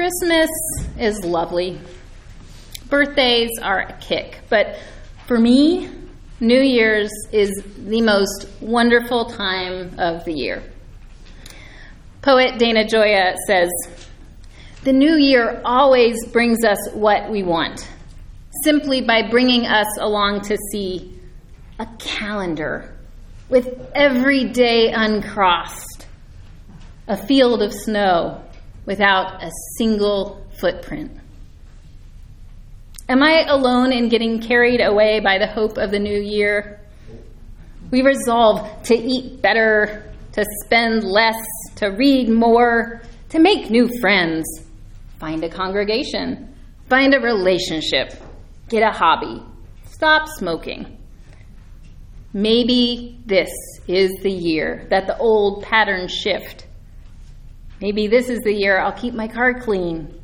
Christmas is lovely. Birthdays are a kick. But for me, New Year's is the most wonderful time of the year. Poet Dana Gioia says, The new year always brings us what we want, simply by bringing us along to see a calendar with every day uncrossed, a field of snow without a single footprint. Am I alone in getting carried away by the hope of the new year? We resolve to eat better, to spend less, to read more, to make new friends, find a congregation, find a relationship, get a hobby, stop smoking. Maybe this is the year that the old patterns shift. Maybe this is the year I'll keep my car clean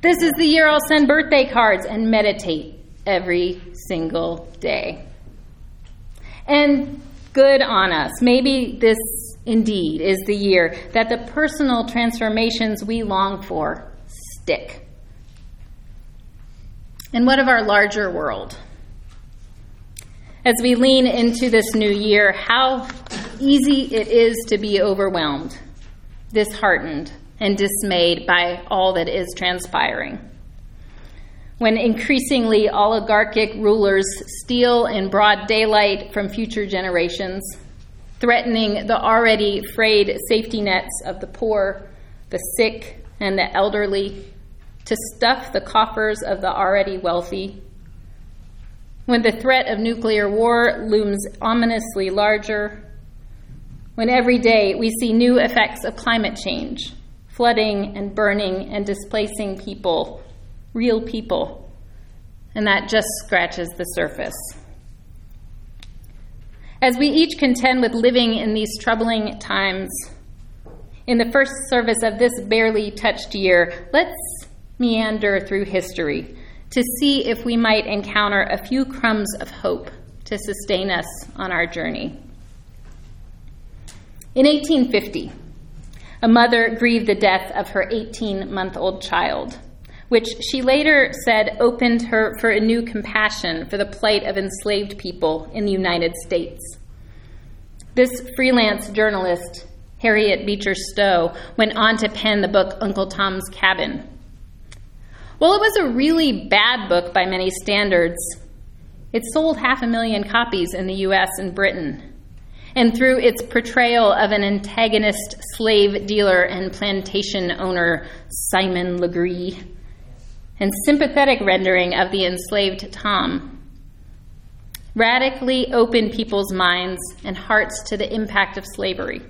this is the year I'll send birthday cards and meditate every single day. And good on us. Maybe this indeed is the year that the personal transformations we long for stick. And what of our larger world? As we lean into this new year, how easy it is to be overwhelmed, disheartened, and dismayed by all that is transpiring. When increasingly oligarchic rulers steal in broad daylight from future generations, threatening the already frayed safety nets of the poor, the sick, and the elderly, to stuff the coffers of the already wealthy. When the threat of nuclear war looms ominously larger, when every day we see new effects of climate change, flooding and burning and displacing people, real people. And that just scratches the surface. As we each contend with living in these troubling times, in the first service of this barely touched year, let's meander through history to see if we might encounter a few crumbs of hope to sustain us on our journey. In 1850, a mother grieved the death of her 18 month old child, which she later said opened her for a new compassion for the plight of enslaved people in the United States. This freelance journalist, Harriet Beecher Stowe, went on to pen the book Uncle Tom's Cabin. While it was a really bad book by many standards, it sold half a million copies in the US and Britain and through its portrayal of an antagonist slave dealer and plantation owner, Simon Legree, and sympathetic rendering of the enslaved Tom, radically opened people's minds and hearts to the impact of slavery.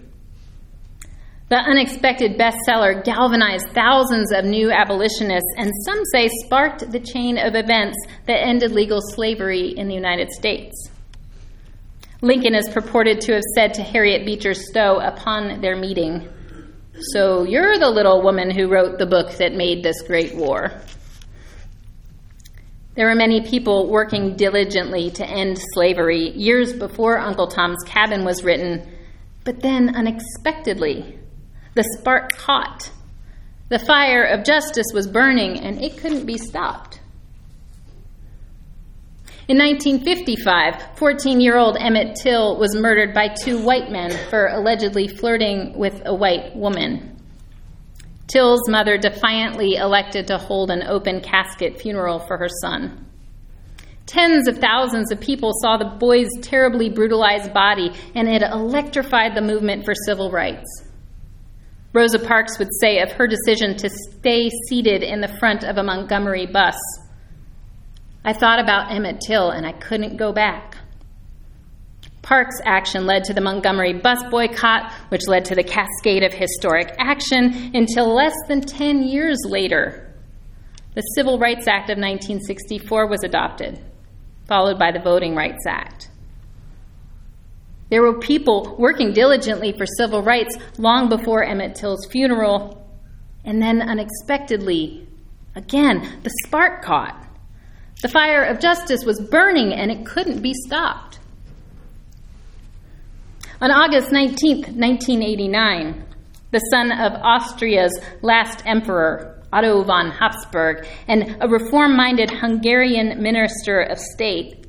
The unexpected bestseller galvanized thousands of new abolitionists and some say sparked the chain of events that ended legal slavery in the United States. Lincoln is purported to have said to Harriet Beecher Stowe upon their meeting, So you're the little woman who wrote the book that made this great war. There were many people working diligently to end slavery years before Uncle Tom's Cabin was written, but then unexpectedly, the spark caught. The fire of justice was burning and it couldn't be stopped. In 1955, 14 year old Emmett Till was murdered by two white men for allegedly flirting with a white woman. Till's mother defiantly elected to hold an open casket funeral for her son. Tens of thousands of people saw the boy's terribly brutalized body, and it electrified the movement for civil rights. Rosa Parks would say of her decision to stay seated in the front of a Montgomery bus I thought about Emmett Till and I couldn't go back. Park's action led to the Montgomery bus boycott, which led to the cascade of historic action until less than 10 years later. The Civil Rights Act of 1964 was adopted, followed by the Voting Rights Act. There were people working diligently for civil rights long before Emmett Till's funeral, and then unexpectedly, again, the spark caught. The fire of justice was burning and it couldn't be stopped. On August 19, 1989, the son of Austria's last emperor, Otto von Habsburg, and a reform minded Hungarian minister of state,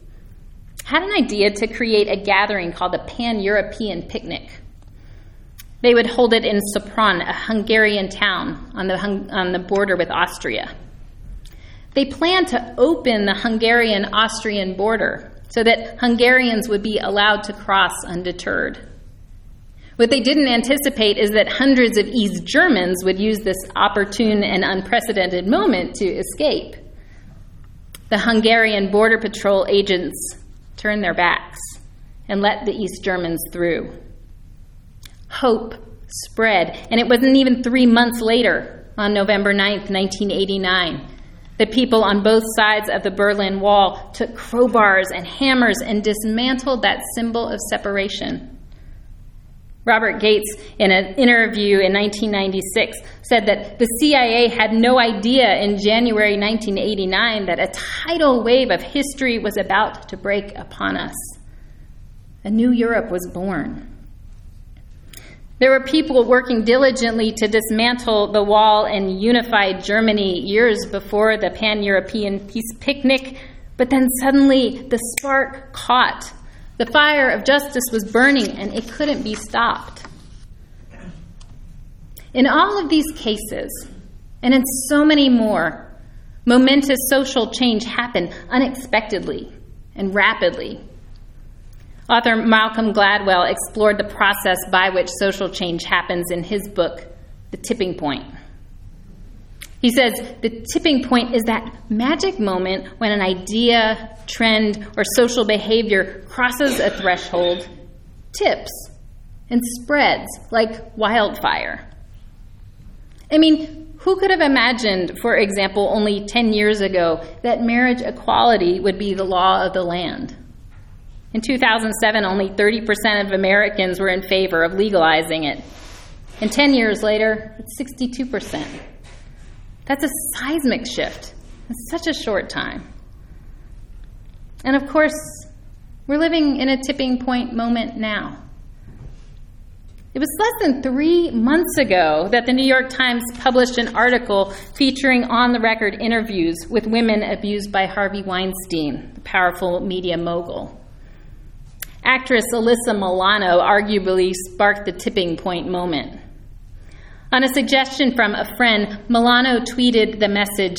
had an idea to create a gathering called the Pan European Picnic. They would hold it in Sopron, a Hungarian town on the, on the border with Austria. They planned to open the Hungarian Austrian border so that Hungarians would be allowed to cross undeterred. What they didn't anticipate is that hundreds of East Germans would use this opportune and unprecedented moment to escape. The Hungarian Border Patrol agents turned their backs and let the East Germans through. Hope spread, and it wasn't even three months later, on November 9th, 1989, that people on both sides of the Berlin Wall took crowbars and hammers and dismantled that symbol of separation. Robert Gates, in an interview in 1996, said that the CIA had no idea in January 1989 that a tidal wave of history was about to break upon us. A new Europe was born. There were people working diligently to dismantle the wall and unify Germany years before the Pan European Peace Picnic, but then suddenly the spark caught the fire of justice was burning and it couldn't be stopped. In all of these cases, and in so many more, momentous social change happened unexpectedly and rapidly. Author Malcolm Gladwell explored the process by which social change happens in his book, The Tipping Point. He says the tipping point is that magic moment when an idea, trend, or social behavior crosses a threshold, tips, and spreads like wildfire. I mean, who could have imagined, for example, only 10 years ago, that marriage equality would be the law of the land? In 2007, only 30% of Americans were in favor of legalizing it. And 10 years later, it's 62%. That's a seismic shift in such a short time. And of course, we're living in a tipping point moment now. It was less than three months ago that the New York Times published an article featuring on the record interviews with women abused by Harvey Weinstein, the powerful media mogul. Actress Alyssa Milano arguably sparked the tipping point moment. On a suggestion from a friend, Milano tweeted the message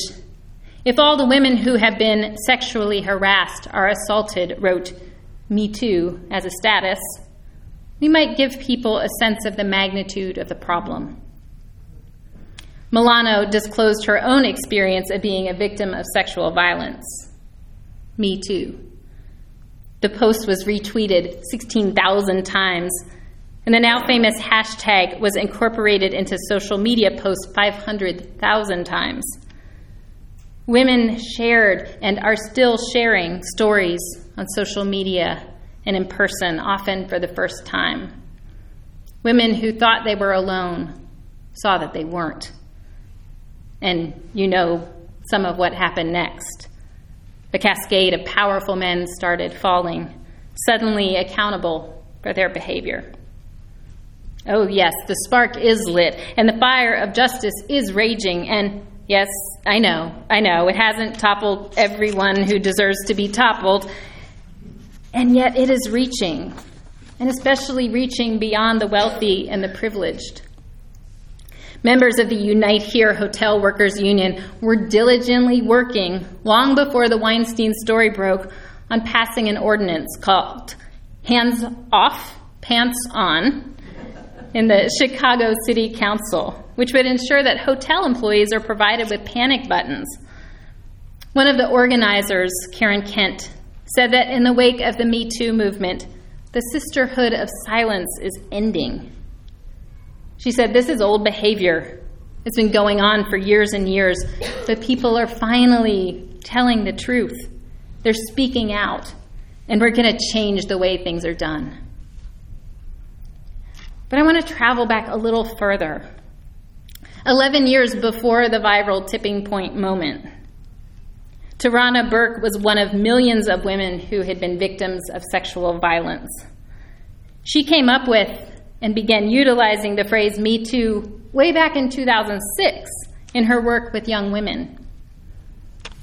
If all the women who have been sexually harassed are assaulted, wrote Me Too as a status, we might give people a sense of the magnitude of the problem. Milano disclosed her own experience of being a victim of sexual violence. Me Too. The post was retweeted 16,000 times and the now famous hashtag was incorporated into social media posts 500,000 times. Women shared and are still sharing stories on social media and in person, often for the first time. Women who thought they were alone saw that they weren't. And you know some of what happened next. The cascade of powerful men started falling, suddenly accountable for their behavior. Oh, yes, the spark is lit, and the fire of justice is raging. And yes, I know, I know, it hasn't toppled everyone who deserves to be toppled. And yet it is reaching, and especially reaching beyond the wealthy and the privileged. Members of the Unite Here Hotel Workers Union were diligently working long before the Weinstein story broke on passing an ordinance called Hands Off, Pants On in the Chicago City Council, which would ensure that hotel employees are provided with panic buttons. One of the organizers, Karen Kent, said that in the wake of the Me Too movement, the sisterhood of silence is ending. She said, This is old behavior. It's been going on for years and years, but people are finally telling the truth. They're speaking out, and we're going to change the way things are done. But I want to travel back a little further. 11 years before the viral tipping point moment, Tarana Burke was one of millions of women who had been victims of sexual violence. She came up with and began utilizing the phrase Me Too way back in 2006 in her work with young women.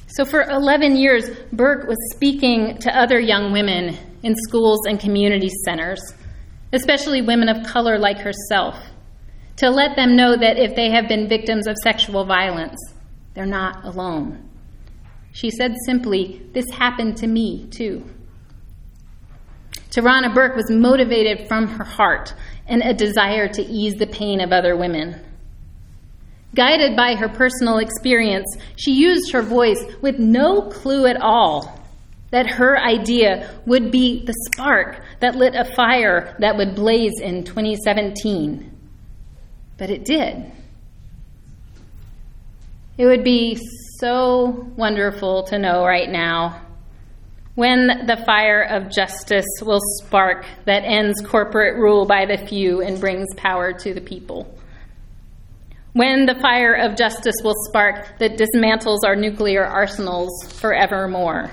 So, for 11 years, Burke was speaking to other young women in schools and community centers, especially women of color like herself, to let them know that if they have been victims of sexual violence, they're not alone. She said simply, This happened to me, too. Tarana Burke was motivated from her heart and a desire to ease the pain of other women. Guided by her personal experience, she used her voice with no clue at all that her idea would be the spark that lit a fire that would blaze in 2017. But it did. It would be so wonderful to know right now when the fire of justice will spark that ends corporate rule by the few and brings power to the people when the fire of justice will spark that dismantles our nuclear arsenals forevermore.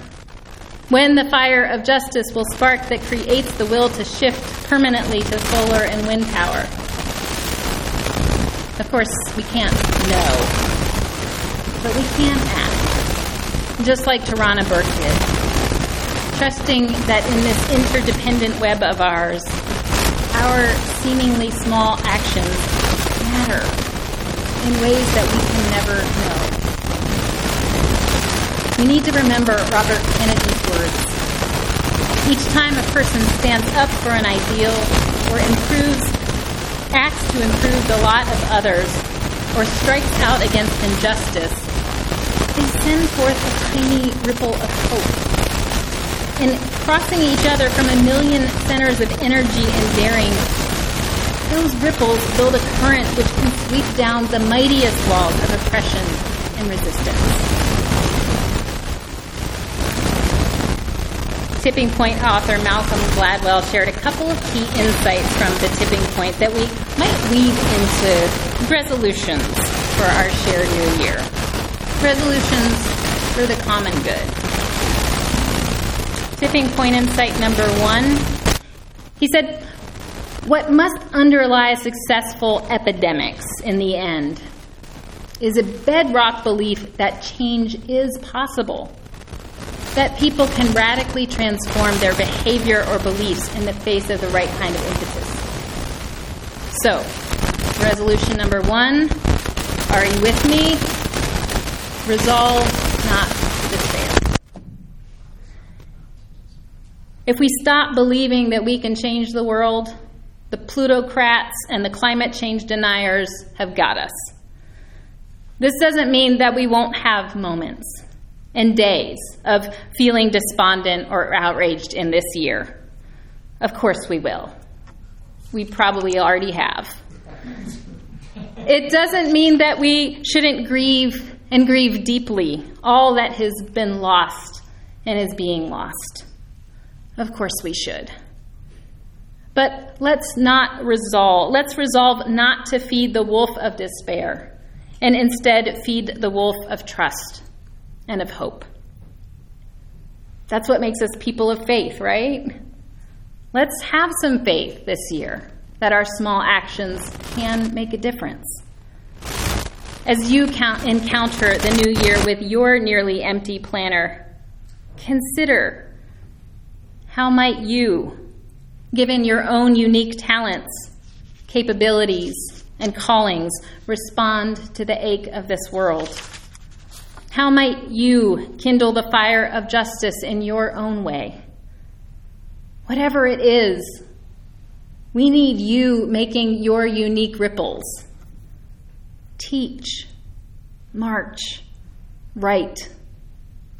When the fire of justice will spark that creates the will to shift permanently to solar and wind power. Of course, we can't know, but we can act, just like Tarana Burke did, trusting that in this interdependent web of ours, our seemingly small actions matter in ways that we can never know. We need to remember Robert Kennedy's words. Each time a person stands up for an ideal or improves, acts to improve the lot of others, or strikes out against injustice, they send forth a tiny ripple of hope. And crossing each other from a million centers of energy and daring those ripples build a current which can sweep down the mightiest walls of oppression and resistance. Tipping Point author Malcolm Gladwell shared a couple of key insights from the tipping point that we might weave into resolutions for our shared new year. Resolutions for the common good. Tipping point insight number one. He said, what must underlie successful epidemics in the end is a bedrock belief that change is possible, that people can radically transform their behavior or beliefs in the face of the right kind of impetus. So, resolution number one are you with me? Resolve, not despair. If we stop believing that we can change the world, the plutocrats and the climate change deniers have got us. This doesn't mean that we won't have moments and days of feeling despondent or outraged in this year. Of course, we will. We probably already have. It doesn't mean that we shouldn't grieve and grieve deeply all that has been lost and is being lost. Of course, we should. But let's not resolve, let's resolve not to feed the wolf of despair and instead feed the wolf of trust and of hope. That's what makes us people of faith, right? Let's have some faith this year that our small actions can make a difference. As you count, encounter the new year with your nearly empty planner, consider how might you given your own unique talents, capabilities, and callings, respond to the ache of this world? How might you kindle the fire of justice in your own way? Whatever it is, we need you making your unique ripples. Teach, march, write,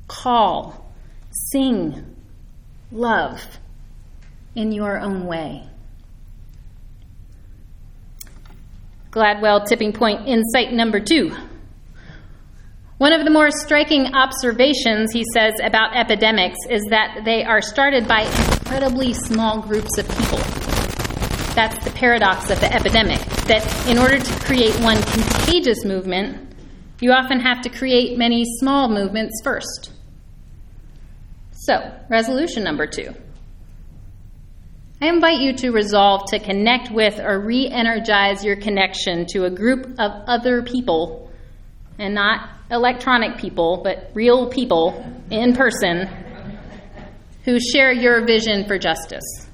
call, sing, love in your own way. Gladwell tipping point insight number two. One of the more striking observations, he says, about epidemics is that they are started by incredibly small groups of people. That's the paradox of the epidemic, that in order to create one contagious movement, you often have to create many small movements first. So, resolution number two I invite you to resolve to connect with or re energize your connection to a group of other people and not electronic people, but real people in person who share your vision for justice.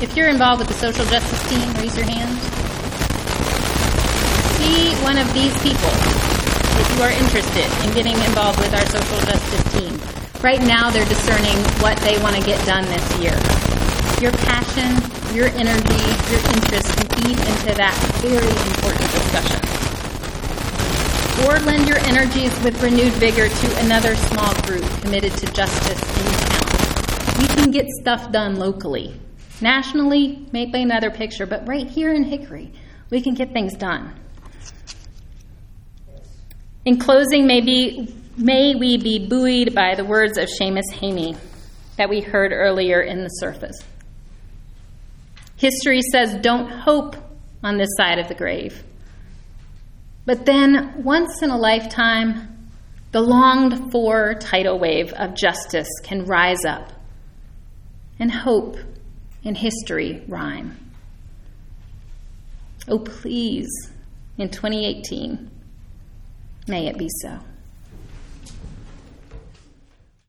If you're involved with the social justice team, raise your hand. See one of these people if you are interested in getting involved with our social justice team. Right now, they're discerning what they want to get done this year. Your passion, your energy, your interest can feed into that very important discussion. Or lend your energies with renewed vigor to another small group committed to justice in town. We can get stuff done locally. Nationally, maybe another picture, but right here in Hickory, we can get things done. In closing, maybe, may we be buoyed by the words of Seamus Heaney that we heard earlier in the surface. History says don't hope on this side of the grave. But then, once in a lifetime, the longed for tidal wave of justice can rise up, and hope and history rhyme. Oh, please, in 2018, may it be so.